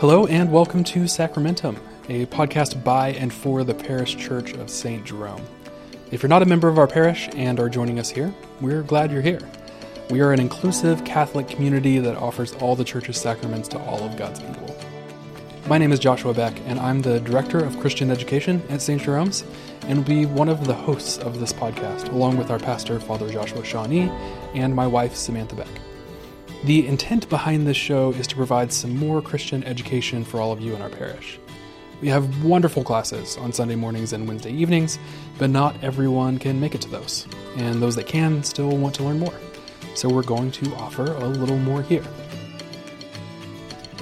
Hello, and welcome to Sacramentum, a podcast by and for the Parish Church of St. Jerome. If you're not a member of our parish and are joining us here, we're glad you're here. We are an inclusive Catholic community that offers all the church's sacraments to all of God's people. My name is Joshua Beck, and I'm the Director of Christian Education at St. Jerome's, and will be one of the hosts of this podcast, along with our pastor, Father Joshua Shawnee, and my wife, Samantha Beck. The intent behind this show is to provide some more Christian education for all of you in our parish. We have wonderful classes on Sunday mornings and Wednesday evenings, but not everyone can make it to those, and those that can still want to learn more. So we're going to offer a little more here.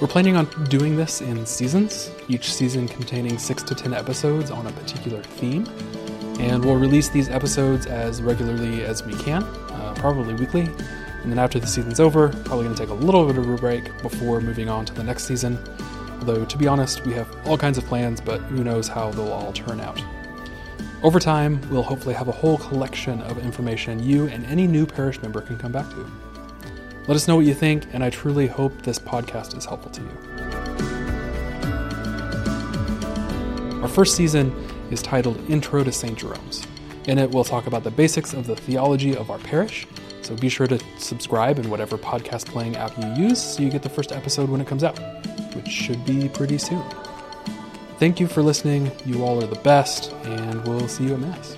We're planning on doing this in seasons, each season containing 6 to 10 episodes on a particular theme, and we'll release these episodes as regularly as we can, uh, probably weekly, and then after the season's over, probably going to take a little bit of a break before moving on to the next season. Although, to be honest, we have all kinds of plans, but who knows how they'll all turn out. Over time, we'll hopefully have a whole collection of information you and any new parish member can come back to. Let us know what you think, and I truly hope this podcast is helpful to you. Our first season is titled Intro to St. Jerome's. In it, we'll talk about the basics of the theology of our parish so be sure to subscribe in whatever podcast playing app you use so you get the first episode when it comes out, which should be pretty soon. Thank you for listening. You all are the best, and we'll see you at Mass.